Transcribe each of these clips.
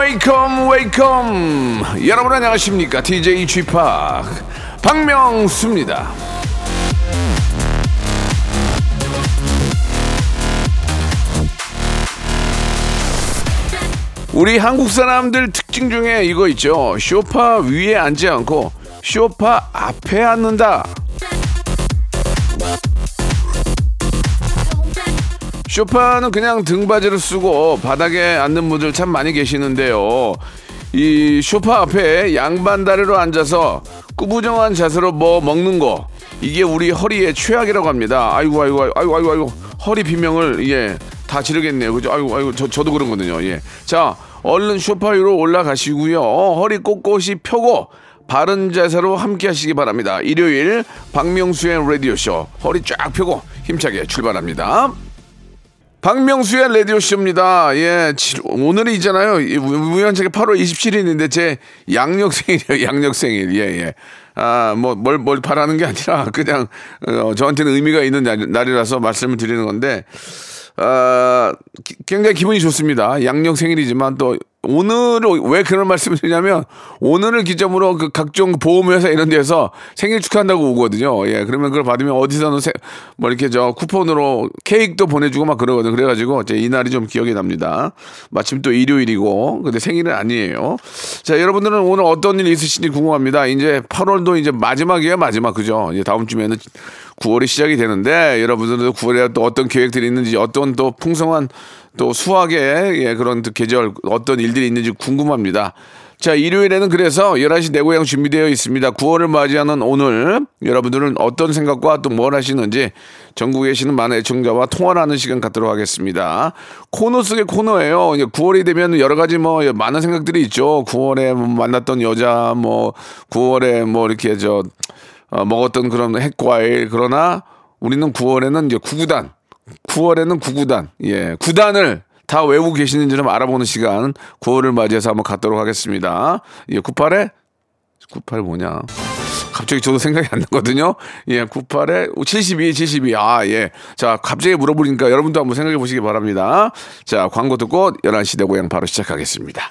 Welcome welcome 여러분 안녕하십니까 DJ p 박명수입니다. 우리 한국 사람들 특징 중에 이거 있죠. 쇼파 위에 앉지 않고 쇼파 앞에 앉는다. 쇼파는 그냥 등받이를 쓰고 바닥에 앉는 분들 참 많이 계시는데요. 이 쇼파 앞에 양반 다리로 앉아서 꾸부정한 자세로 뭐 먹는 거 이게 우리 허리의 최악이라고 합니다. 아이고 아이고 아이고 아이고 아이고 허리 비명을 예 다 지르겠네요. 그죠? 아이고 아이고 저 저도 그런거든요. 예. 자 얼른 쇼파 위로 올라가시고요. 허리 꼿꼿이 펴고 바른 자세로 함께 하시기 바랍니다. 일요일 박명수의 라디오 쇼 허리 쫙 펴고 힘차게 출발합니다. 박명수의 라디오쇼입니다. 예, 칠- 오늘이잖아요. 이 우- 우연찮게 8월 27일인데 제 양력 생일이에요. 양력 생일. 예, 예. 아, 뭐, 뭘, 뭘 바라는 게 아니라 그냥, 어, 저한테는 의미가 있는 날, 날이라서 말씀을 드리는 건데, 아, 기- 굉장히 기분이 좋습니다. 양력 생일이지만 또 오늘을 왜 그런 말씀을 드리냐면 오늘을 기점으로 그 각종 보험회사 이런 데서 생일 축하한다고 오거든요. 예, 그러면 그걸 받으면 어디서는 세- 뭐 이렇게 저 쿠폰으로 케이크도 보내주고 막 그러거든요. 그래가지고 제 이날이 좀 기억이 납니다. 마침 또 일요일이고 근데 생일은 아니에요. 자, 여러분들은 오늘 어떤 일 있으신지 궁금합니다. 이제 8월도 이제 마지막이에요, 마지막 그죠? 이제 다음 주면은 9월이 시작이 되는데 여러분들도 9월에 또 어떤 계획들이 있는지 어떤 또 풍성한 또 수학의 예, 그런 또 계절 어떤 일들이 있는지 궁금합니다. 자, 일요일에는 그래서 11시 내 고향 준비되어 있습니다. 9월을 맞이하는 오늘 여러분들은 어떤 생각과 또 뭘 하시는지 전국에 계시는 많은 애청자와 통화를 하는 시간 갖도록 하겠습니다. 코너 속의 코너예요. 이제 9월이 되면 여러 가지 뭐 많은 생각들이 있죠. 9월에 뭐 만났던 여자 뭐 9월에 뭐 이렇게 저 어, 먹었던 그런 핵과일. 그러나 우리는 9월에는 이제 구구단. 9월에는 구구단. 예 구단을 다 외우고 계시는지 좀 알아보는 시간 9월을 맞이해서 한번 갖도록 하겠습니다. 예 98에 98 뭐냐? 갑자기 저도 생각이 안 나거든요. 예 98에 72 72 아 예. 자 갑자기 물어보니까 여러분도 한번 생각해 보시기 바랍니다. 자 광고 듣고 11시 내 고향 바로 시작하겠습니다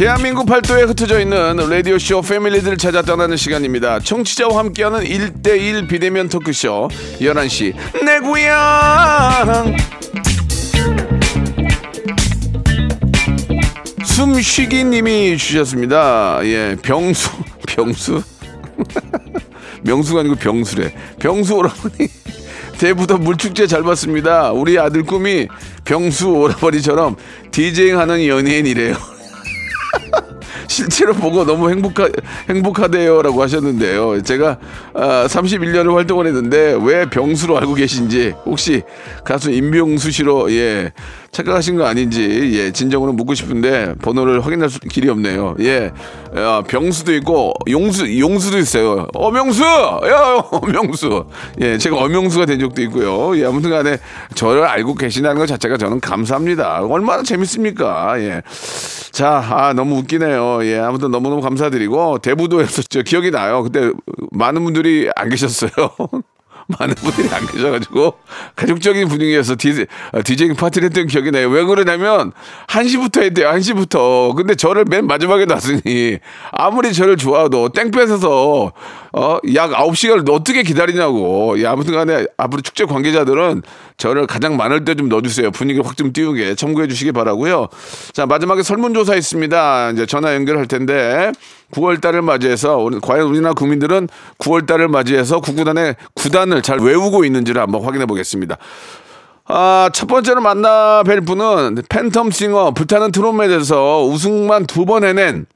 대한민국 팔도에 흩어져 있는 라디오쇼 패밀리들을 찾아 떠나는 시간입니다. 청취자와 함께하는 1대1 비대면 토크쇼 11시 내 고향 숨쉬기 님이 주셨습니다. 예, 병수 병수 명수가 아니고 병수래. 병수 오라버니 대부터 물축제 잘 봤습니다. 우리 아들 꿈이 병수 오라버니처럼 디제잉 하는 연예인이래요. 실제로 보고 너무 행복하, 행복하대요라고 하셨는데요. 제가 아, 31년을 활동을 했는데 왜 병수로 알고 계신지 혹시 가수 임병수 씨로 예 착각하신 거 아닌지 예 진정으로 묻고 싶은데 번호를 확인할 수, 길이 없네요. 예 아, 병수도 있고 용수 용수도 있어요. 어명수 야 어명수 예 제가 어명수가 된 적도 있고요. 예 아무튼간에 저를 알고 계신다는 것 자체가 저는 감사합니다. 얼마나 재밌습니까? 예. 자, 아, 너무 웃기네요. 예, 아무튼 너무 너무 감사드리고, 대부도에서 저 기억이 나요. 그때 많은 분들이 안 계셨어요. 많은 분들이 안 계셔가지고, 가족적인 분위기에서 디제, 아, 디제잉 파티를 했던 기억이 나요. 왜 그러냐면, 1시부터 했대요, 1시부터. 근데 저를 맨 마지막에 놨으니, 아무리 저를 좋아도 땡 뺏어서, 어, 약 9시간을 어떻게 기다리냐고. 예, 아무튼 간에 앞으로 축제 관계자들은 저를 가장 많을 때 좀 넣어주세요. 분위기 확 좀 띄우게 참고해 주시기 바라고요. 자, 마지막에 설문조사 있습니다. 이제 전화 연결할 텐데, 9월 달을 맞이해서, 과연 우리나라 국민들은 9월 달을 맞이해서 구구단의 구단을 잘 외우고 있는지를 한번 확인해 보겠습니다. 아, 첫 번째로 만나 뵐 분은 팬텀 싱어 불타는 트롯맨에서 우승만 두 번 해낸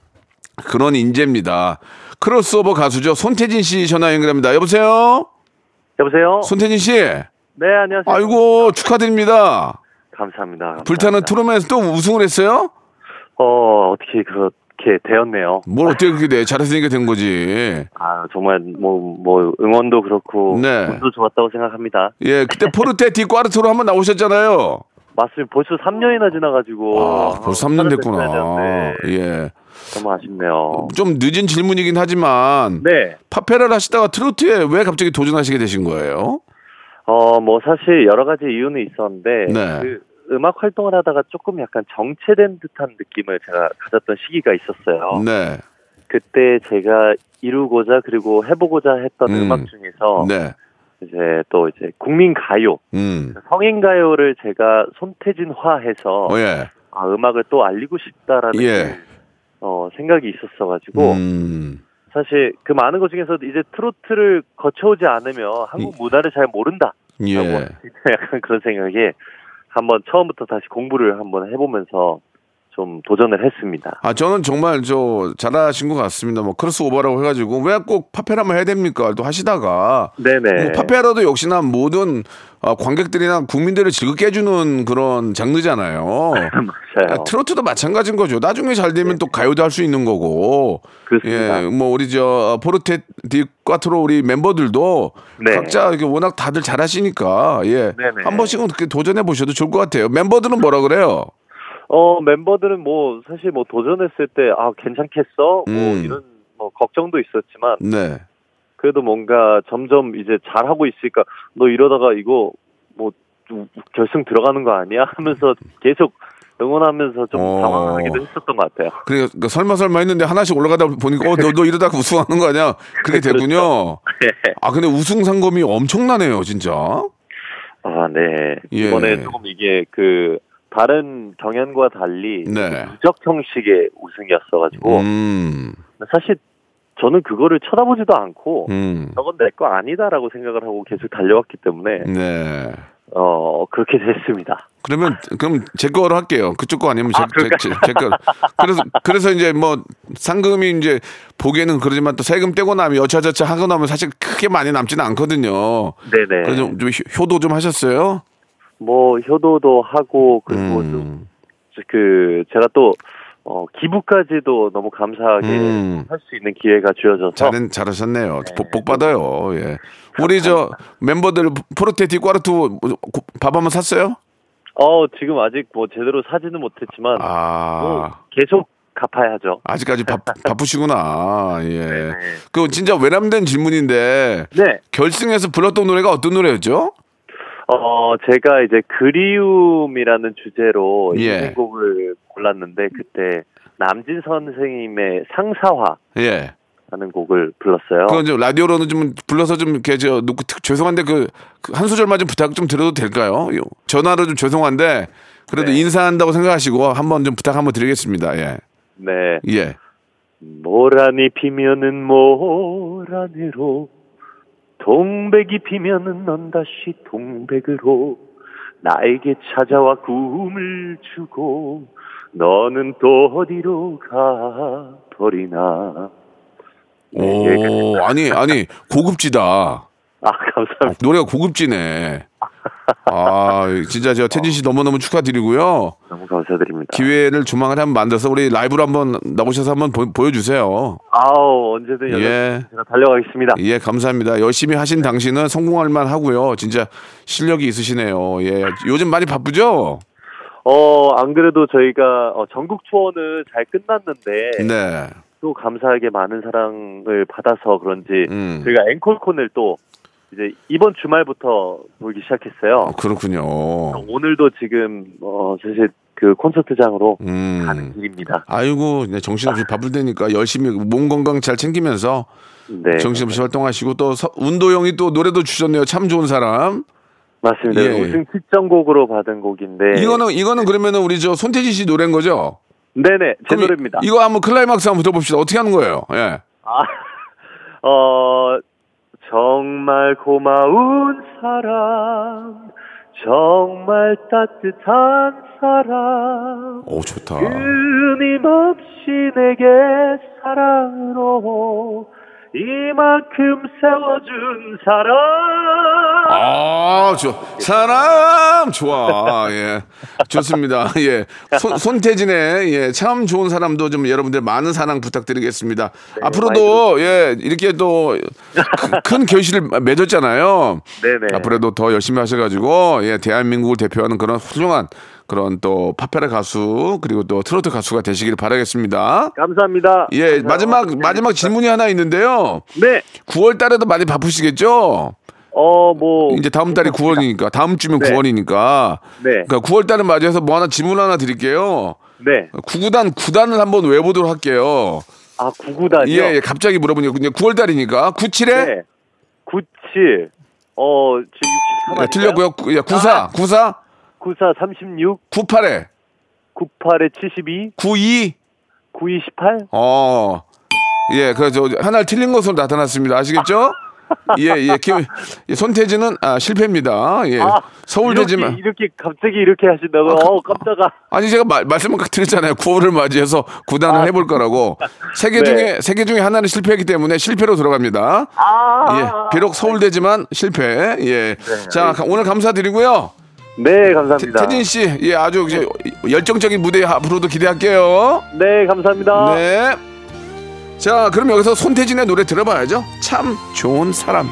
그런 인재입니다. 크로스오버 가수죠. 손태진 씨 전화 연결합니다. 여보세요? 여보세요? 손태진 씨. 네, 안녕하세요. 아이고, 축하드립니다. 감사합니다. 불타는 감사합니다. 트롯맨에서 또 우승을 했어요? 어, 어떻게 그 렇게 되었네요. 뭘 어떻게 그렇게 돼? 잘했으니까 된 거지. 아, 정말 뭐, 뭐, 응원도 그렇고. 네. 운도 좋았다고 생각합니다. 예, 그때 포르테 디 꽈르트로 한번 나오셨잖아요. 맞습니다. 벌써 3년이나 지나가지고. 아, 벌써 3년 됐구나. 네. 예. 너무 아쉽네요. 좀 늦은 질문이긴 하지만 네. 파페라를 하시다가 트로트에 왜 갑자기 도전하시게 되신 거예요? 어, 뭐, 사실 여러 가지 이유는 있었는데. 네. 그 음악 활동을 하다가 조금 약간 정체된 듯한 느낌을 제가 가졌던 시기가 있었어요. 네. 그때 제가 이루고자 그리고 해보고자 했던 음. 음. 악 중에서. 네. 이제 또 이제 국민 가요. 음. 성인 가요를 제가 손태진화해서 어, 예. 아, 음악을 또 알리고 싶다라는 예. 어, 생각이 있었어가지고 음. 사실 그 많은 것 중에서 이제 트로트를 거쳐오지 않으면 한국 문화를 잘 모른다. 예. 약간 그런 생각에 한번 처음부터 다시 공부를 한번 해보면서 좀 도전을 했습니다. 아, 저는 정말 저 잘하신 것 같습니다. 뭐 크로스오버라고 해가지고 왜 꼭 파페라만 해야 됩니까? 또 하시다가 네네. 뭐 파페라도 역시나 모든 어, 관객들이나 국민들을 즐겁게 해주는 그런 장르잖아요. 맞아요. 아, 트로트도 마찬가지인 거죠. 나중에 잘 되면 또 가요도 할 수 있는 거고. 그렇습니다. 예, 뭐 우리 저 포르테 디 꽈트로 우리 멤버들도 네. 각자 이렇게 워낙 다들 잘하시니까 예, 네네. 한 번씩은 그렇게 도전해 보셔도 좋을 것 같아요. 멤버들은 뭐라 그래요? 어, 멤버들은 뭐, 사실 뭐 도전했을 때, 아, 괜찮겠어? 뭐, 음. 이런, 뭐, 걱정도 있었지만, 네. 그래도 뭔가 점점 이제 잘 하고 있으니까, 너 이러다가 이거, 뭐, 우- 결승 들어가는 거 아니야? 하면서 계속 응원하면서 좀 어. 당황하기도 했었던 것 같아요. 그래 그 설마 설마 했는데 하나씩 올라가다 보니까 어너 너 이러다 가 우승하는 거 아니야? 그렇게 됐군요. 아 근데 우승 상금이 엄청나네요, 진짜. 아, 네. 예. 이번에 조금 이게 그, 다른 경연과 달리, 네. 누적 형식의 우승이었어가지고, 음. 사실 저는 그거를 쳐다보지도 않고, 음. 저건 내 거 아니다라고 생각을 하고 계속 달려왔기 때문에, 네. 어, 그렇게 됐습니다. 그러면 그럼 제 거로 할게요. 그쪽 거 아니면 제, 아? 제, 제, 제 거. 그래서 그래서 이제 뭐 상금이 이제 보기에는 그러지만 또 세금 떼고 나면 여차저차 하고 나면 사실 크게 많이 남지는 않거든요. 네네. 그래서 좀, 좀 효- 효도 좀 하셨어요? 뭐, 효도도 하고, 그리고 음. 좀, 그, 제가 또, 어, 기부까지도 너무 감사하게 음. 할수 있는 기회가 주어져서. 잘 잘하셨네요. 복, 복 받아요. 예. 우리 저 멤버들 포르테티 꽈르투 밥 한번 샀어요? 어, 지금 아직 뭐 제대로 사지는 못했지만, 뭐 아. 계속 갚아야죠. 아직까지 바, 바쁘시구나. 예. 네네. 그 진짜 외람된 질문인데 네. 결승에서 불렀던 노래가 어떤 노래였죠? 어, 제가 이제 그리움이라는 주제로 예. 인생곡을 골랐는데, 그때 남진 선생님의 상사화. 예. 라는 곡을 불렀어요. 그건 좀 라디오로는 좀 불러서 좀 이렇게 저 죄송한데 그 한 소절만 좀 부탁 좀 드려도 될까요? 요- 전화로 좀 죄송한데 그래도 네. 인사한다고 생각하시고 한번 좀 부탁 한번 드리겠습니다. 예. 네. 예. 모란이 피면은 모란으로 동백이 피면은 넌 다시 동백으로 나에게 찾아와 꿈을 주고 너는 또 어디로 가버리나 네, 오, 아니 아니 고급지다. 아 감사합니다 노래가 고급지네. 아, 진짜 저 태진 씨 너무너무 축하드리고요. 너무 감사드립니다 기회를 조만간에 한번 만들어서 우리 라이브로 한번 나오셔서 한번 보, 여주세요 아우 언제든 연락 예. 제가 달려가겠습니다 예, 감사합니다. 열심히 하신 당신은 성공할 만 하고요. 진짜 실력이 있으시네요. 예. 요즘 많이 바쁘죠? 어 안 그래도 저희가 어, 전국 투어는 잘 끝났는데 네. 또 감사하게 많은 사랑을 받아서 그런지 음. 저희가 앵콜콘을 또 이제 이번 주말부터 보기 시작했어요. 어, 그렇군요. 오늘도 지금 어 사실 그 콘서트장으로 음. 가는 길입니다. 아이고, 정신없이 바쁠 테니까 열심히 몸 건강 잘 챙기면서 네, 정신없이 활동하시고 또 서- 운도 형이 또 노래도 주셨네요. 참 좋은 사람. 맞습니다. 예. 우승 특정곡으로 받은 곡인데 이거는 이거는 그러면은 우리 저 손태진 씨 노래인 거죠? 네네 제 노래입니다. 이거 한번 클라이막스 한번 들어봅시다. 어떻게 하는 거예요? 예. 아, 어, 정말 고마운 사람, 정말 따뜻한 사람 오, 좋다. 끊임없이 내게 사랑으로 이만큼 세워준 사람 아, 좋 사람 좋아. 예. 좋습니다. 예. 손, 손태진의 예, 참 좋은 사람도 좀 여러분들 많은 사랑 부탁드리겠습니다. 앞으로도 예, 이렇게 또 큰 결실을 맺었잖아요. 네네. 앞으로도 더 열심히 하셔가지고 예, 대한민국을 대표하는 그런 훌륭한 그런 또 파페라 가수 그리고 또 트로트 가수가 되시길 바라겠습니다. 감사합니다. 예, 감사합니다. 마지막 마지막 질문이 하나 있는데요. 네. 9월 달에도 많이 바쁘시겠죠? 어, 뭐. 이제 다음 달이 9월이니까 다음 주면 네. 9월이니까 네. 그러니까 9월 달을 맞이해서 뭐 하나 질문 하나 드릴게요. 네. 구구단 구단을 한번 외보도록 할게요. 아, 99단이요? 예, 예 갑자기 물어보니까 근데 9월 달이니까 97에 네. 97. 어, 지금 63. 네, 틀렸고요. 구- 예, 94, 94, 94, 36. 98에 98에 72. 92. 92, 18. 어. 예, 그저 하나를 틀린 것으로 나타났습니다. 아시겠죠? 예, 예. 기, 예, 손태진은 아, 실패입니다. 예. 아, 서울대지만 이렇게, 이렇게 갑자기 이렇게 하신다고. 아, 그- 어, 깜짝아. 아니 제가 말, 말씀을 드렸잖아요. 9월을 맞이해서 구단을 해볼 거라고. 세개 네. 중에 세 개 중에 하나는 실패했기 때문에 실패로 들어갑니다. 아. 예, 비록 서울대지만 실패. 예. 자 가- 오늘 감사드리고요. 네, 감사합니다. 태진 씨, 예 아주 이제 열정적인 무대 앞으로도 기대할게요. 네, 감사합니다. 네. 자, 그럼 여기서 손태진의 노래 들어봐야죠. 참 좋은 사람.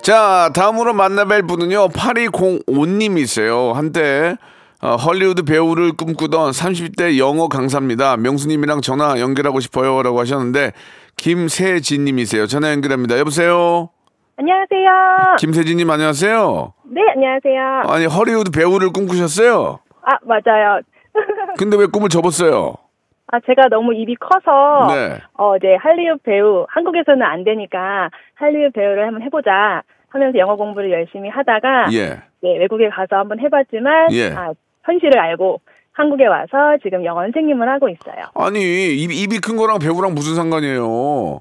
자, 다음으로 만나뵐 분은요, 8205님이세요. 한때, 어, 헐리우드 배우를 꿈꾸던 30대 영어 강사입니다. 명수님이랑 전화 연결하고 싶어요. 라고 하셨는데, 김세진님이세요. 전화 연결합니다. 여보세요? 안녕하세요. 김세진님 안녕하세요. 네, 안녕하세요. 아니, 헐리우드 배우를 꿈꾸셨어요? 아, 맞아요. 근데 왜 꿈을 접었어요? 아, 제가 너무 입이 커서, 네. 어, 이제 할리우드 배우, 한국에서는 안 되니까 할리우드 배우를 한번 해보자 하면서 영어 공부를 열심히 하다가, 예. 네, 외국에 가서 한번 해봤지만, 예. 아, 현실을 알고 한국에 와서 지금 영어 선생님을 하고 있어요. 아니, 입, 입이 큰 거랑 배우랑 무슨 상관이에요?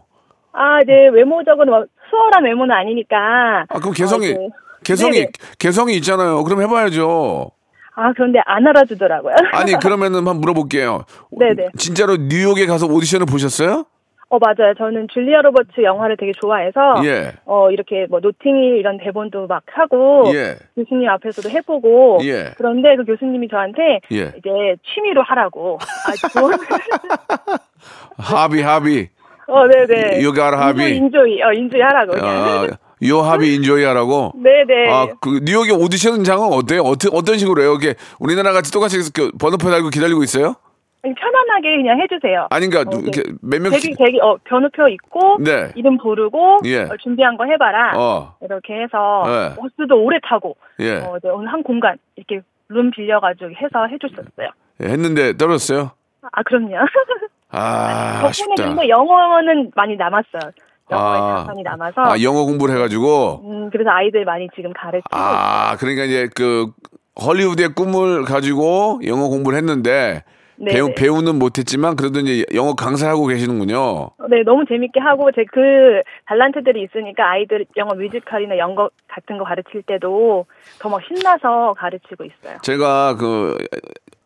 아, 이제 외모적으로 뭐 수월한 외모는 아니니까. 아, 그럼 개성이, 어, 그- 개성이, 네네. 개성이 있잖아요. 그럼 해봐야죠. 아, 그런데 안 알아주더라고요. 아니, 그러면은 한번 물어볼게요. 네네. 진짜로 뉴욕에 가서 오디션을 보셨어요? 어, 맞아요. 저는 줄리아 로버츠 영화를 되게 좋아해서, 예. 어, 이렇게 뭐 노팅힐 이런 대본도 막 하고, 예. 교수님 앞에서도 해보고, 예. 그런데 그 교수님이 저한테 예. 이제 취미로 하라고. 아, 좋은. Hobby, hobby. 어, 네네. Got hobby. Enjoy, 어, enjoy 하라고. 아, Your hobby enjoy 하라고? 네네. 아, 그 뉴욕의 오디션장은 어때요? 어떻게, 어떤 식으로 해요? 이게 우리나라 같이 똑같이 그 번호표 달고 기다리고 있어요? 그냥 편안하게 그냥 해주세요. 아니, 그러니까 어, 네. 이렇게 몇 대기, 명씩. 대기, 어, 번호표 있고, 네. 이름 부르고, 예. 어, 준비한 거 해봐라. 어, 이렇게 해서, 네. 버스도 오래 타고, 예. 어, 네, 오늘 한 공간, 이렇게 룸 빌려가지고 해서 해줬었어요. 예, 했는데 떨어졌어요? 아, 그럼요. 아, 덕분에 아쉽다. 근데 영어는 많이 남았어요. 영어에 아. 남아서. 아, 영어 공부를 해가지고. 음, 그래서 아이들 많이 지금 가르치고. 아, 그러니까 이제 그 헐리우드의 꿈을 가지고 영어 공부를 했는데 네, 배우, 네. 배우 는 못했지만 그래도 이제 영어 강사하고 계시는군요. 네, 너무 재밌게 하고 제 그 달란트들이 있으니까 아이들 영어 뮤지컬이나 영어 같은 거 가르칠 때도 더 막 신나서 가르치고 있어요. 제가 그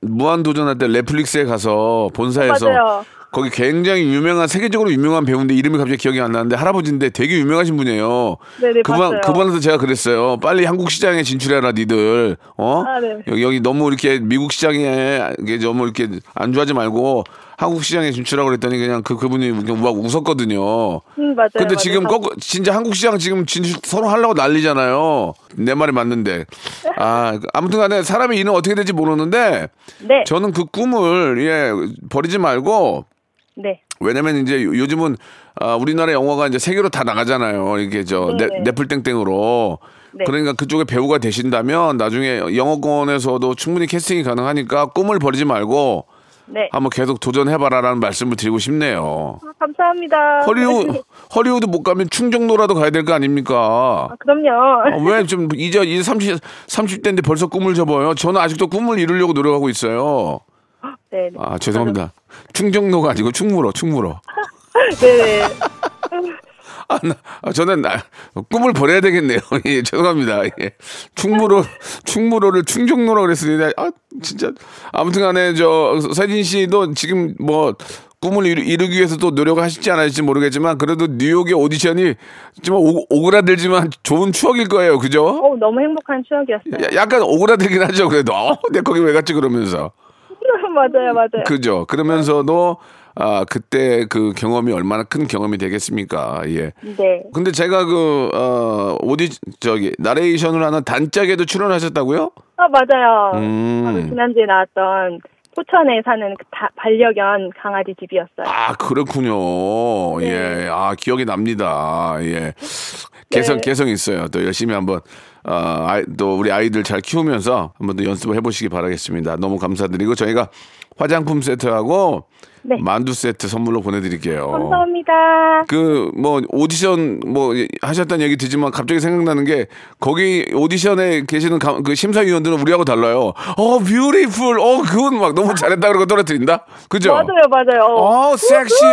무한도전 할 때 넷플릭스에 가서 본사에서 맞아요. 거기 굉장히 유명한 세계적으로 유명한 배우인데 이름이 갑자기 기억이 안 나는데 할아버지인데 되게 유명하신 분이에요. 네네, 그분 봤어요. 그분한테 제가 그랬어요. 빨리 한국 시장에 진출해라 니들. 어? 아, 네. 여기, 여기 너무 이렇게 미국 시장에 이게 너무 이렇게 안주하지 말고 한국 시장에 진출하고 그랬더니 그냥 그 그분이 그냥 막 웃었거든요. 음, 맞아요. 근데 맞아요. 지금 저- 꼭 진짜 한국 시장 지금 진출 서로 하려고 난리잖아요. 내 말이 맞는데. 아, 아무튼 간에 사람의 일은 어떻게 될지 모르는데 네, 저는 그 꿈을 예 버리지 말고 네, 왜냐면 이제 요- 요즘은 아, 우리나라 영화가 이제 세계로 다 나가잖아요. 이게 저 네. 넷- 넷플땡땡으로. 네. 그러니까 그쪽에 배우가 되신다면 나중에 영어권에서도 충분히 캐스팅이 가능하니까 꿈을 버리지 말고 네. 한번 계속 도전해봐라라는 말씀을 드리고 싶네요. 아, 감사합니다. 헐리우드 헐리우드 못 가면 충정도라도 가야 될 거 아닙니까? 아, 그럼요. 왜좀 이제 이제 30 30대인데 벌써 꿈을 접어요? 저는 아직도 꿈을 이루려고 노력하고 있어요. 네, 네. 아 죄송합니다. 충정로가 아니고 충무로 충무로. 네, 네. 아, 나, 아, 저는 나, 꿈을 버려야 되겠네요. 예, 죄송합니다. 예. 충무로, 충무로를 충정로라고 그랬으니, 아, 진짜. 아무튼 간에, 저, 서진 씨도 지금 뭐, 꿈을 이루, 이루 기 위해서 또 노력하실지 안 하실지 모르겠지만, 그래도 뉴욕의 오디션이 좀 오, 오그라들지만 좋은 추억일 거예요. 그죠? 어, 너무 행복한 추억이었어요. 야- 약간 오그라들긴 하죠. 그래도, 어, 내 거기 왜 갔지? 그러면서. 맞아요, 맞아요. 그죠. 그러면서도, 아, 그때 그 경험이 얼마나 큰 경험이 되겠습니까? 예. 네. 근데 제가 그, 어, 오디, 저기, 나레이션을 하는 단짝에도 출연하셨다고요? 아, 맞아요. 음. 바로 지난주에 나왔던 포천에 사는 그 다- 반려견 강아지 집이었어요. 아, 그렇군요. 네. 예. 아, 기억이 납니다. 예. 개성, 네. 개성 있어요. 또 열심히 한번, 어, 아이, 또 우리 아이들 잘 키우면서 한번 더 연습을 해보시기 바라겠습니다. 너무 감사드리고 저희가 화장품 세트하고 네. 만두 세트 선물로 보내드릴게요. 감사합니다. 그 뭐 오디션 뭐 하셨다는 얘기 듣지만 갑자기 생각나는 게 거기 오디션에 계시는 가- 그 심사위원들은 우리하고 달라요. 어 뷰티풀. 어 그건 막 너무 잘했다 그러고 떨어뜨린다. 그죠? 맞아요, 맞아요. 어 섹시.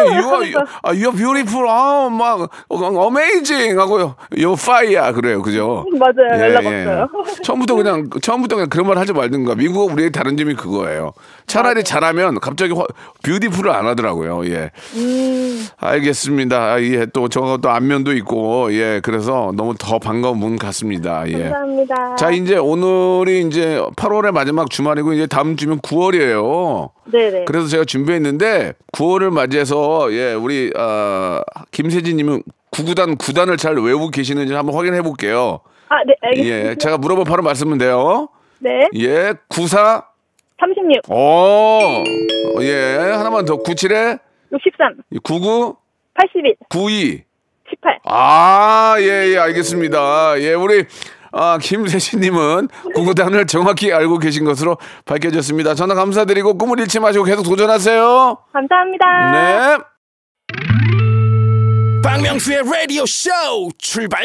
아, you are beautiful. 아막 어메이징 하고요. You fire 그래요. 그죠? 맞아요. 예, 연락 예. 없어요. 처음부터 그냥 처음부터 그냥 그런 말 하지 말든가. 미국 우리의 다른 점이 그거예요. 차라리 잘하면 갑자기 화- 뷰티 풀을 안 하더라고요. 예. 음, 알겠습니다. 아, 예, 또 저거 또 안면도 있고, 예, 그래서 너무 더 반가운 분 같습니다. 예. 감사합니다. 자, 이제 오늘이 이제 8월의 마지막 주말이고, 이제 다음 주면 9월이에요. 네네. 그래서 제가 준비했는데, 9월을 맞이해서, 예, 우리, 아, 김세진님은 구구단, 구단을 잘 외우고 계시는지 한번 확인해 볼게요. 아, 네, 알겠습니다. 예, 제가 물어보면 바로 말씀은 돼요. 네. 예, 94, 36, 어, 예, 하나만 더, 97에, 63, 99, 81, 92. 18. 아, 예, 예, 알겠습니다. 예, 우리, 아, 김세신님은 구구단을 정확히 알고 계신 것으로 밝혀졌습니다. 전화 감사드리고 꿈을 잃지 마시고 계속 도전하세요. 감사합니다. 네. 박명수의 라디오 쇼 출발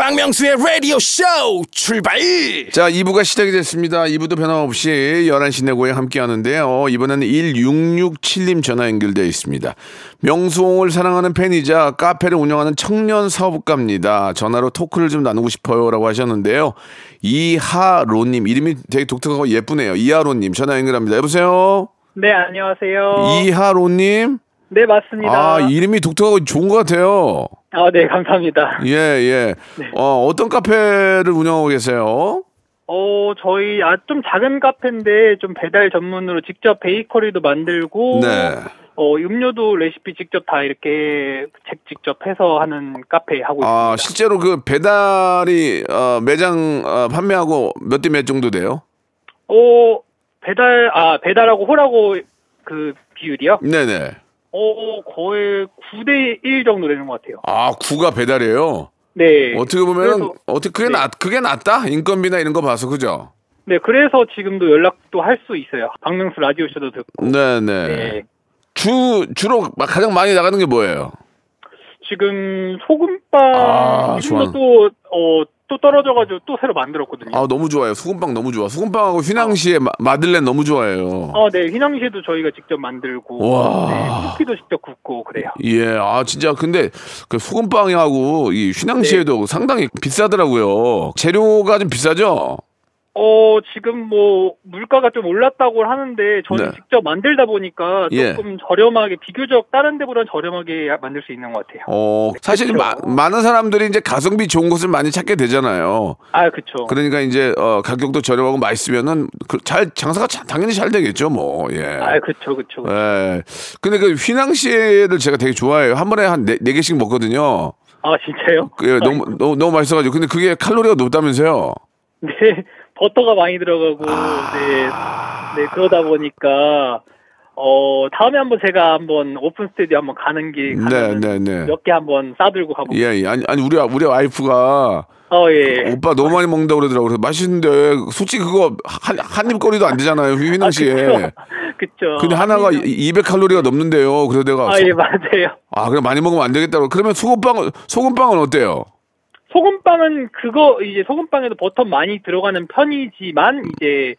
박명수의 라디오 쇼 출발 자, 2부가 시작이 됐습니다. 2부도 변함없이 11시 내고에 함께 하는데요. 이번에는 1667님 전화 연결되어 있습니다. 명수홍을 사랑하는 팬이자 카페를 운영하는 청년 사업가입니다. 전화로 토크를 좀 나누고 싶어요. 라고 하셨는데요. 이하로님, 이름이 되게 독특하고 예쁘네요. 이하로님, 전화 연결합니다. 여보세요? 네, 안녕하세요. 이하로님? 네, 맞습니다. 아, 이름이 독특하고 좋은 것 같아요. 아, 네, 감사합니다. 예, 예. 어, 어떤 카페를 운영하고 계세요? 어, 저희 아 좀 작은 카페인데 좀 배달 전문으로 직접 베이커리도 만들고 네. 어, 음료도 레시피 직접 다 이렇게 책 직접 해서 하는 카페 하고 아, 있습니다. 실제로 그 배달이 어, 매장 어, 판매하고 몇 대 몇 정도 돼요? 어, 배달 아, 배달하고 홀하고 그 비율이요? 네네. 어, 거의 9대 1 정도 되는 것 같아요. 아, 구가 배달이에요. 네. 어떻게 그래서- 어떻게 그게 네. 낫 그게 낫다 인건비나 이런 거 봐서 그죠? 네, 그래서 지금도 연락도 할 수 있어요. 박명수 라디오 쇼도 듣고. 네네. 네. 주 주로 막 가장 많이 나가는 게 뭐예요? 지금 소금빵 아, 좋아요. 또, 어, 또 떨어져가지고 또 새로 만들었거든요. 아 너무 좋아요. 소금빵 너무 좋아. 소금빵하고 휘낭시에 마, 마들렌 너무 좋아해요. 어, 네, 휘낭시에도 저희가 직접 만들고, 와. 네, 쿠키도 직접 굽고 그래요. 예, 아 진짜 근데 그 소금빵하고 이 휘낭시에도 상당히 비싸더라고요. 재료가 좀 비싸죠? 어, 지금 뭐 물가가 좀 올랐다고 하는데 저는 네. 직접 만들다 보니까 예. 조금 저렴하게 비교적 다른 데보다 저렴하게 만들 수 있는 것 같아요. 어, 사실 그쵸. 마- 많은 사람들이 이제 가성비 좋은 것을 많이 찾게 되잖아요. 아, 그쵸. 그러니까 이제 어, 가격도 저렴하고 맛있으면은 그, 잘 장사가 자- 당연히 잘 되겠죠, 뭐. 예. 아, 그쵸, 그쵸. 예. 근데 그 휘낭시에를 제가 되게 좋아해요. 한 번에 한 네, 네 개씩 먹거든요. 아, 진짜요? 그, 예, 너무, 너무 너무 맛있어가지고. 근데 그게 칼로리가 높다면서요? 네, 버터가 많이 들어가고, 아. 네, 네, 그러다 보니까, 어, 다음에 한번 제가 한번 오픈 스튜디오 한번 가는 길 네, 가면 네, 네. 몇 개 한번 싸들고 가보고. 예, 예. 아니, 아니 우리 우리 와이프가 어, 예. 오빠 너무 많이 먹는다고 그러더라고. 그래서 맛있는데 솔직히 그거 한 한입거리도 안 되잖아요. 휘낭 씨에. 그쵸. 근데 하나가 200 칼로리가 넘는데요. 그래서 내가 아, 예, 맞아요. 아, 그래 많이 먹으면 안 되겠다고. 그러면 소금빵 소금빵은 어때요? 소금빵은 그거 이제 소금빵에도 버터 많이 들어가는 편이지만 이제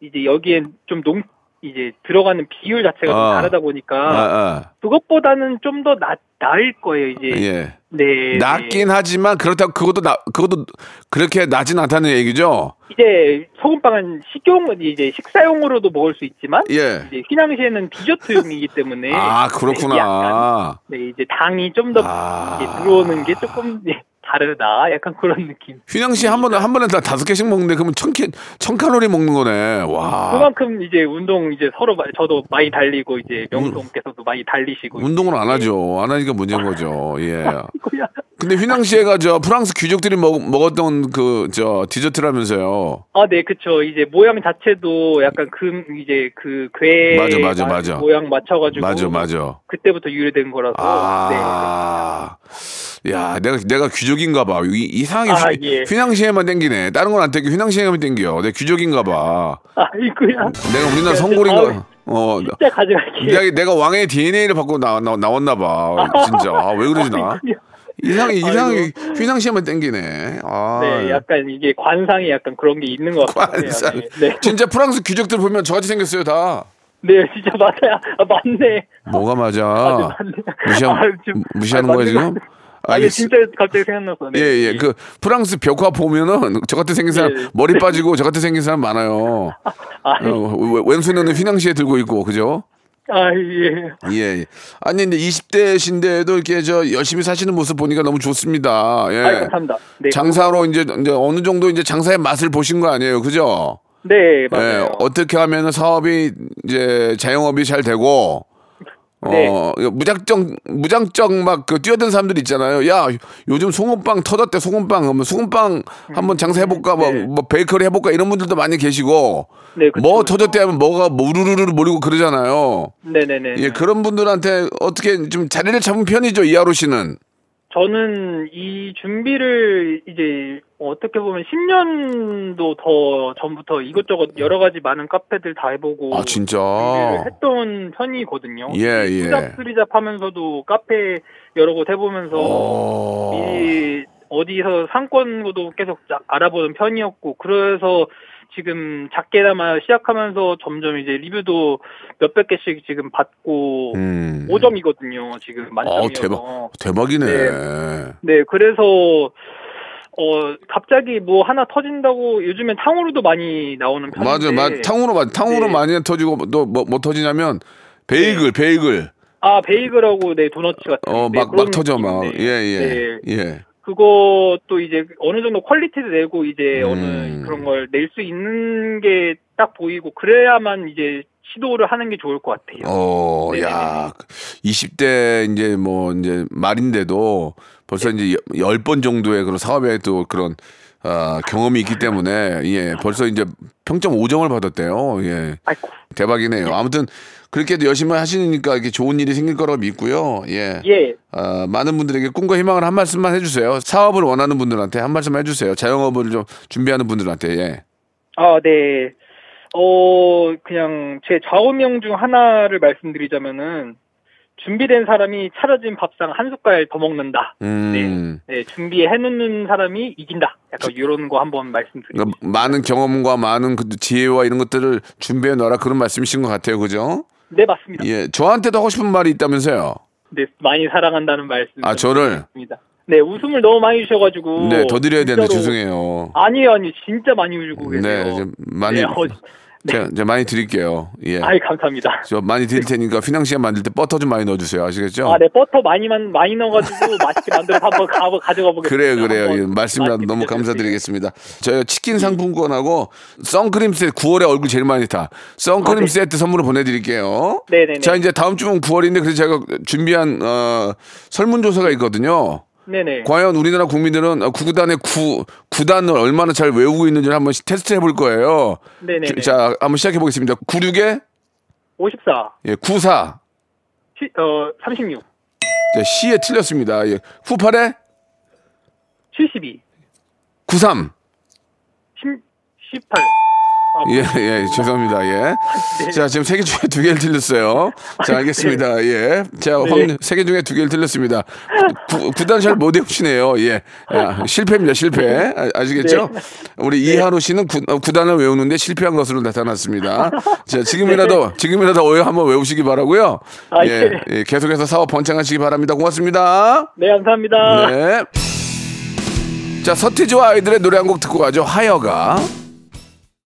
이제 여기엔 좀 농 이제 들어가는 비율 자체가 좀 아. 다르다 보니까 아, 아. 그것보다는 좀 더 나을 거예요 이제 예. 네 낮긴 하지만 그렇다고 그것도 나 그것도 그렇게 낮진 않다는 얘기죠. 이제 소금빵은 식용 이제 식사용으로도 먹을 수 있지만 예. 이제 휘낭시에는 디저트용이기 때문에 아, 네, 약간, 그렇구나. 네 이제 당이 좀더 아. 들어오는 게 조금 예, 다르다 약간 그런 느낌. 휘낭 씨한 번에 한 번에 다 다섯 개씩 먹는데 그러면 천, 개, 천 칼로리 먹는 거네. 와. 그만큼 이제 운동 이제 서로 마- 저도 많이 달리고 이제 명수님께서도 많이 달리시고 운동을 안 하죠. 안 하니까 문제인 거죠. 예. 있고요. 근데 휘낭 씨가 저 프랑스 귀족들이 먹, 먹었던 그 저 디저트라면서요. 아, 네, 그쵸. 이제 모양 자체도 약간 금 이제 그 괴 맞아, 맞아, 맞아. 모양 맞춰가지고 맞아, 맞아. 그때부터 유래된 거라서 아. 야, 내가 내가 귀족인가 봐. 이, 이상하게 아, 휘, 예. 휘낭시에만 땡기네. 다른 건 안 땡겨. 휘낭시에만 땡겨. 내가 귀족인가 봐. 네. 아이고야. 내가 우리나라 네, 성골인가? 어. 진짜 가져갈게요. 내가, 내가 왕의 DNA를 받고 나, 나, 나왔나 봐. 진짜. 아, 왜 그러지 나? 이상하게, 이상하게 휘낭시에만 땡기네. 아. 네, 약간 이게 관상이 약간 그런 게 있는 것 같아요. 관상. 네, 네. 진짜 프랑스 귀족들 보면 저같이 생겼어요, 다. 네, 진짜 맞아요. 아, 맞네. 뭐가 맞아? 아, 맞네. 무시한, 아, 좀- 무시하는 아, 거야, 맞네, 지금? 아, 이게 진짜 갑자기 생각났어. 네. 예, 예. 그 프랑스 벽화 보면은 저 같은 생긴 사람 네. 머리 빠지고 저 같은 생긴 사람 많아요. 아, 어, 왼- 왼손에는 휘낭시에 들고 있고 그죠? 아, 예. 예. 예. 아니 근데 20대신데도 이렇게 저 열심히 사시는 모습 보니까 너무 좋습니다. 예. 아, 감사합니다. 네. 장사로 이제, 이제 어느 정도 이제 장사의 맛을 보신 거 아니에요, 그죠? 네, 맞아요. 예. 어떻게 하면 사업이 이제 자영업이 잘 되고 네. 어, 무작정, 무장정 막 그 뛰어든 사람들 있잖아요. 야, 요즘 소금빵 터졌대, 소금빵. 그러면 소금빵 한번 장사해볼까, 뭐, 네. 뭐, 베이커리 해볼까, 이런 분들도 많이 계시고, 네, 그쵸, 뭐 그쵸. 터졌대 하면 뭐가 뭐 우르르르 모르고 그러잖아요. 네네네. 예, 그런 분들한테 어떻게 좀 자리를 잡은 편이죠, 이하로 씨는. 저는 이 준비를 이제 어떻게 보면 10년도 더 전부터 이것저것 여러 가지 많은 카페들 다 해보고 아, 진짜. 준비를 했던 편이거든요. 예, 예. 수잡 수리잡 하면서도 카페 여러 곳 해보면서 어. 이 어디서 상권도 계속 쫙 알아보는 편이었고 그래서 지금 작게나마 시작하면서 점점 이제 리뷰도 몇백 개씩 지금 받고 음. 5점이거든요. 지금 만점이어서. 어, 대박. 대박이네. 네, 그래서 어 갑자기 뭐 하나 터진다고 요즘엔 탕후루도 많이 나오는 편인데 맞아, 맞아. 탕후루, 맞- 탕후루 네. 많이 터지고 또뭐뭐 터지냐면 베이글, 베이글. 아 베이글하고 네 도너츠 같은 어, 네, 막, 그런 막 터져, 막. 느낌인데. 예, 예. 네, 예. 그것도 이제 어느 정도 quality도 내고 이제 음. 어느 그런 걸 낼 수 있는 게 딱 보이고 그래야만 이제 시도를 하는 게 좋을 것 같아요. 어, 네네네. 야, 20대 이제 뭐 이제 말인데도 벌써 이제 열번 정도의 그런 사업에 또 그런 아, 경험이 있기 때문에 예, 벌써 이제 평점 5점을 받았대요. 예. 아이고. 대박이네요. 아무튼 그렇게도 열심히 하시니까 이렇게 좋은 일이 생길 거라고 믿고요. 예. 예. 아, 많은 분들에게 꿈과 희망을 한 말씀만 해주세요. 사업을 원하는 분들한테 한 말씀 해주세요. 자영업을 좀 준비하는 분들한테. 예. 아, 네. 어, 그냥 제 좌우명 중 하나를 말씀드리자면은 준비된 사람이 차려진 밥상 한 숟갈 더 먹는다. 음. 네, 준비해 놓는 사람이 이긴다. 약간 이런 거 한번 말씀드리고. 그러니까 많은 경험과 많은 그 지혜와 이런 것들을 준비해 놔라 그런 말씀이신 것 같아요. 그죠? 네, 맞습니다. 예. 저한테도 하고 싶은 말이 있다면서요. 네, 많이 사랑한다는 말씀. 아, 저를? 드립니다. 네, 웃음을 너무 많이 주셔가지고. 네, 더 드려야 되는데 죄송해요. 아니요, 아니, 진짜 많이 주고 계세요. 네, 많이 네, 어, 제가, 제가 많이 드릴게요. 예. 아이, 감사합니다. 저 많이 드릴 테니까 휘낭시에 만들 때 버터 좀 많이 넣어주세요. 아시겠죠? 아, 네, 버터 많이만, 많이 넣어가지고 맛있게 만들어서 한번 가, 가져가 보겠습니다. 그래요, 그래요. 예, 맛있게 너무. 감사드리겠습니다. 저 치킨 상품권하고 선크림 세트 9월에 얼굴 제일 많이 타. 선크림 아, 네. 세트 선물로 보내드릴게요. 네네네. 자, 이제 다음 주면 9월인데 그래서 제가 준비한 어, 설문조사가 있거든요. 네네. 과연 우리나라 국민들은 어, 구구단의 구 구단을 얼마나 잘 외우고 있는지 를 한번 테스트 해볼 거예요. 네네네. 자, 한번 시작해 보겠습니다. 96에 54, 예, 94. 시, 어, 36, 네, C에 틀렸습니다. 예. 후팔에 72, 93. 10, 18. 예, 예, 죄송합니다. 예. 자, 지금 세 개 중에 두 개를 틀렸어요. 자, 알겠습니다. 예. 자, 확, 세개 중에 두 개를 틀렸습니다. 구, 구단 잘 못 외우시네요. 예. 야, 실패입니다, 실패. 아, 시겠죠 우리 이하로 씨는 구, 어, 구단을 외우는데 실패한 것으로 나타났습니다. 자, 지금이라도, 지금이라도 오해 한번 외우시기 바라고요 아, 예, 예. 예, 계속해서 사업 번창하시기 바랍니다. 고맙습니다. 네, 감사합니다. 네. 자, 서태지와 아이들의 노래 한 곡 듣고 가죠. 하여가.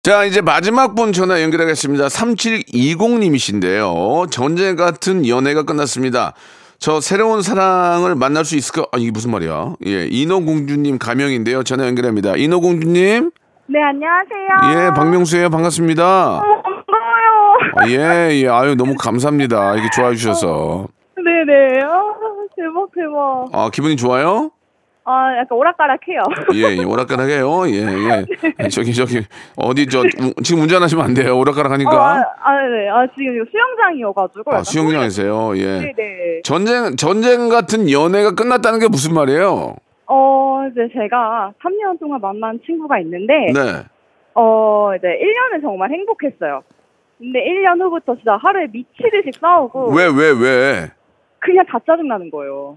자, 이제 마지막 분 전화 연결하겠습니다. 3720님이신데요. 전쟁 같은 연애가 끝났습니다. 저 새로운 사랑을 만날 수 있을까? 아, 이게 무슨 말이야? 예, 인어공주님 가명인데요. 전화 연결합니다. 인어공주님. 네, 안녕하세요. 예, 박명수예요. 반갑습니다. 반가워요. 아, 예, 예. 아유, 너무 감사합니다. 이렇게 좋아해 주셔서. 네네. 아, 대박, 대박. 아, 기분이 좋아요? 아, 약간 오락가락해요. 예, 예, 오락가락해요. 예, 예. 저기, 저기, 어디, 저, 우- 지금 운전하시면 안 돼요. 오락가락 어, 아, 하니까. 아, 네. 아, 지금 수영장이어가지고. 아, 수영장이세요. 예. 네 네. 전쟁, 전쟁 같은 연애가 끝났다는 게 무슨 말이에요? 어, 이제 제가 3년 동안 만난 친구가 있는데, 네. 어, 이제 1년은 정말 행복했어요. 근데 1년 후부터 진짜 하루에 미치듯이 싸우고, 왜, 왜, 왜? 그냥 다 짜증나는 거예요.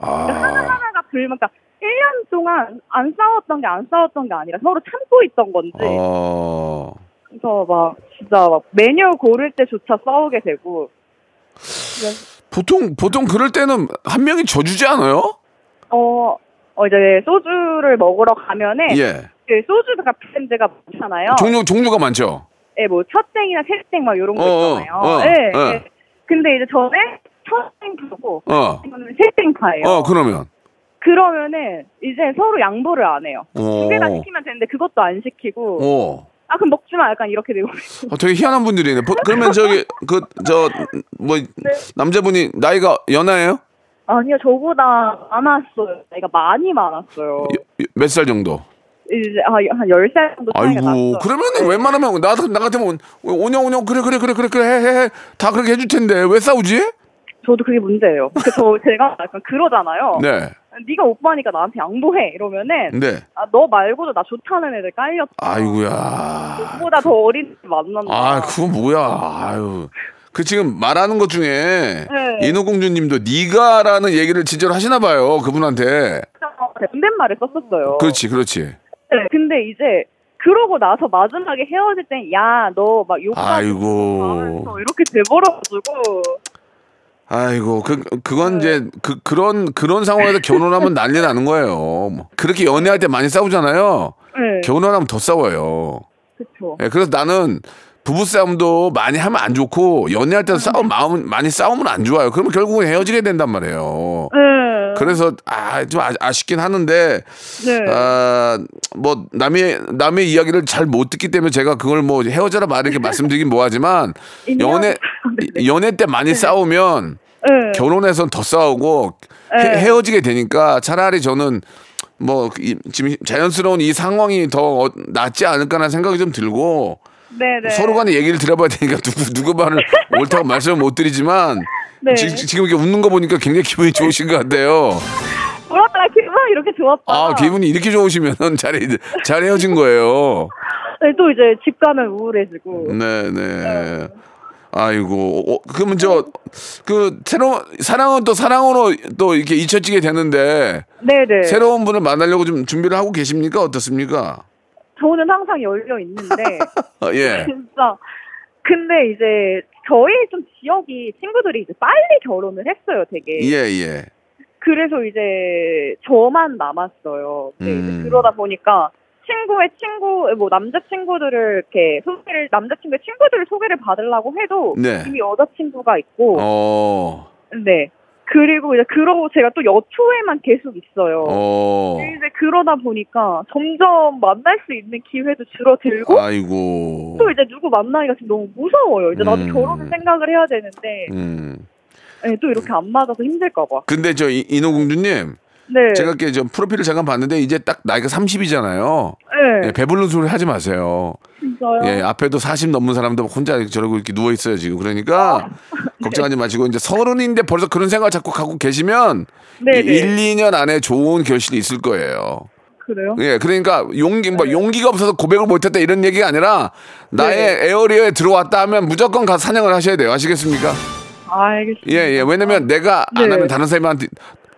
아, 하나가 불면, 그러니까 1년 동안 안 싸웠던 게 안 싸웠던 게 아니라 서로 참고 있던 건지, 어, 그래서 막, 진짜 막 메뉴 고를 때조차 싸우게 되고, 보통, 보통 그럴 때는 한 명이 져주지 않아요? 어, 어, 이제 소주를 먹으러 가면은, 예. 그 소주가 브랜드가 많잖아요. 종류, 종류가 많죠? 예, 뭐 첫땡이나 셋땡 막 이런 거 어, 어, 있잖아요. 어, 예, 어. 예. 근데 이제 저는 부르고 어, 셋땡파예요. 어, 그러면. 그러면은 이제 서로 양보를 안 해요. 어, 두개 다 시키면 되는데 그것도 안 시키고 어. 아 그럼 먹지 마 약간 이렇게 되고 어, 되게 희한한 분들이네. 보- 그러면 저기, 그, 저, 뭐, 남자분이 나이가 연하예요? 아니요 저보다 많았어요. 내가 많이 많았어요. 몇 살 정도? 이제 아, 한 10살 정도 차이가 아이고, 났어요. 그러면은 웬만하면, 나, 나 같으면, 오냐, 오냐, 그래, 그래, 그래, 그래, 그래, 해, 해, 해. 다 그렇게 해줄 텐데, 왜 싸우지? 저도 그게 문제예요. 그래서 제가 약간 그러잖아요. 네, 네가 오빠니까 나한테 양보해 이러면은 네. 아, 너 말고도 나 좋다는 애들 깔렸다. 아이고야. 보다 더 어린 애 만난다. 아, 그거 뭐야. 아유. 그 지금 말하는 것 중에 네. 인호공주 님도 니가라는 얘기를 진짜로 하시나 봐요. 그분한테. 존댓말을 썼었어요. 그렇지, 그렇지. 네, 근데 이제 그러고 나서 마지막에 헤어질 땐 야 너 막 욕하고. 이렇게 돼버려가지고 아이고, 그, 그건 이제, 그, 그런, 그런 상황에서 결혼하면 난리 나는 거예요. 뭐. 그렇게 연애할 때 많이 싸우잖아요. 네, 결혼하면 더 싸워요. 그쵸. 예, 그래서 나는 부부싸움도 많이 하면 안 좋고, 연애할 때 싸움, 마음, 많이 싸우면 안 좋아요. 그러면 결국은 헤어지게 된단 말이에요. 네, 그래서, 아, 좀 아, 아쉽긴 하는데, 네, 아, 뭐 남의 남의 이야기를 잘 못 듣기 때문에 제가 그걸 뭐 헤어져라 말 이렇게 말씀드리긴 뭐하지만 연애 연애 때 많이 싸우면 네. 결혼해선 더 싸우고 헤, 네. 헤 어지게 되니까 차라리 저는 뭐 이- 지금 자연스러운 이 상황이 더 어- 낫지 않을까라는 생각이 좀 들고 네, 네. 서로 간에 얘기를 들어봐야 되니까 누구 누구 말을 옳다고 말씀을 못 드리지만 네. 지, 금 이렇게 웃는 거 보니까 굉장히 기분이 좋으신 것 같아요. 울었다가 기분 이렇게 좋았다. 아 기분이 이렇게 좋으시면 잘, 헤- 잘 헤어진 거예요. 네, 또 이제 집 가면 우울해지고. 네, 네. 아이고, 어, 그러면 저, 그, 새로운, 사랑은 또 사랑으로 또 이렇게 잊혀지게 되는데, 네, 네. 새로운 분을 만나려고 좀 준비를 하고 계십니까? 어떻습니까? 저는 항상 열려 있는데 아, 예. 진짜. 근데 이제 저희 좀 지역이 친구들이 이제 빨리 결혼을 했어요, 되게. 예, 예. 그래서 이제 저만 남았어요. 네, 음. 그러다 보니까 친구의 친구, 뭐 남자 친구들을 이렇게 소개를 남자 친구의 친구들을 소개를 받으려고 해도 네. 이미 여자 친구가 있고, 어, 네. 그리고 이제 그러고 제가 또 여초에만 계속 있어요. 어. 이제 그러다 보니까 점점 만날 수 있는 기회도 줄어들고 아이고. 또 이제 누구 만나기가 지금 너무 무서워요. 이제 나도 음. 결혼을 생각을 해야 되는데 음. 네, 또 이렇게 안 맞아서 힘들까 봐. 근데 저 이- 인호공주님, 네. 제가 이렇게 저 프로필을 잠깐 봤는데, 이제 딱 나이가 30이잖아요. 네. 예, 배부른 소리 하지 마세요. 진짜요? 예, 앞에도 40 넘는 사람도 혼자 저러고 이렇게 누워 있어요 지금. 그러니까 걱정하지 마시고 이제 서른인데 벌써 그런 생각 자꾸 갖고 계시면 네네. 1, 2년 안에 좋은 결실이 있을 거예요. 그래요? 예, 그러니까 용기 뭐 용기가 없어서 고백을 못했다 이런 얘기가 아니라 나의 네. 에어리어에 들어왔다 하면 무조건 가서 사냥을 하셔야 돼요. 아시겠습니까? 알겠습니다. 예, 예. 왜냐면 내가 안 네. 하면 다른 사람한테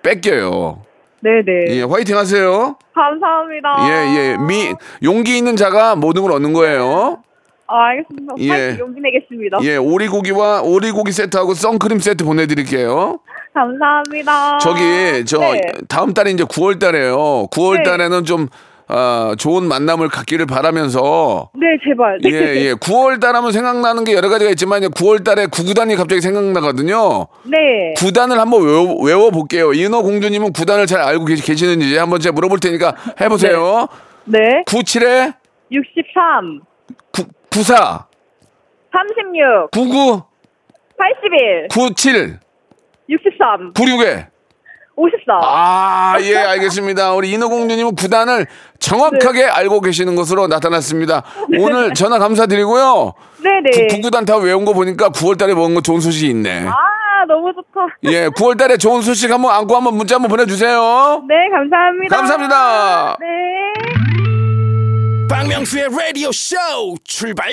뺏겨요. 네네. 예, 화이팅 하세요. 감사합니다. 예, 예. 미 용기 있는 자가 모든 걸 얻는 거예요. 아, 알겠습니다. 예. 파이팅 용기 내겠습니다. 예, 오리고기와 오리고기 세트하고 선크림 세트 보내드릴게요. 감사합니다. 저기 저 네. 다음 달에 이제 9월 달에요. 9월 네. 달에는 좀 아, 좋은 만남을 갖기를 바라면서 네, 제발. 네. 예, 예. 9월 달 하면 생각나는 게 여러 가지가 있지만 9월 달에 구구단이 갑자기 생각나거든요. 네. 구단을 한번 외워, 외워볼게요. 인어 공주님은 구단을 잘 알고 계시, 계시는지 한번 제가 물어볼 테니까 해보세요. 네. 97에 63, 9, 94, 36, 99, 81, 97, 63, 96에. 54. 아, 예, 알겠습니다. 우리 인어공주님은 구단을 정확하게 네. 알고 계시는 것으로 나타났습니다. 오늘 전화 감사드리고요. 네네. 구구단 다 외운 거 보니까 9월 달에 먹은 거 좋은 소식이 있네. 아, 너무 좋다. 예, 9월 달에 좋은 소식 한번 안고 한번 문자 한번 보내주세요. 네, 감사합니다. 감사합니다. 네. 박명수의 라디오 쇼 출발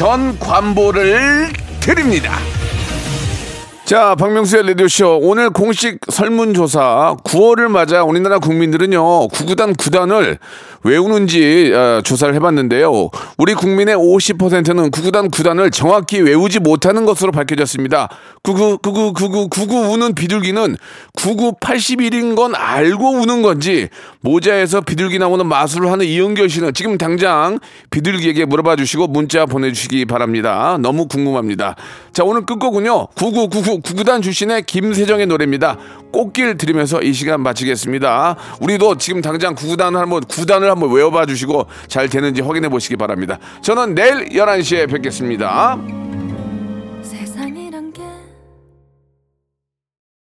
전 관보를 드립니다. 자, 박명수의 라디오쇼. 오늘 공식 설문조사 9월을 맞아 우리나라 국민들은요, 구구단 구단을 외우는지 어, 조사를 해봤는데요. 우리 국민의 50%는 구구단 구단을 정확히 외우지 못하는 것으로 밝혀졌습니다. 구구, 구구, 구구, 구구 우는 비둘기는 구구 81인 건 알고 우는 건지 모자에서 비둘기 나오는 마술을 하는 이은결 씨는 지금 당장 비둘기에게 물어봐 주시고 문자 보내주시기 바랍니다. 너무 궁금합니다. 자, 오늘 끝곡은요. 9999 구구단 출신의 김세정의 노래입니다. 꽃길 들으면서 이 시간 마치겠습니다. 우리도 지금 당장 구구단을 한번 구단을 한번 외워봐 주시고 잘 되는지 확인해 보시기 바랍니다. 저는 내일 11시에 뵙겠습니다.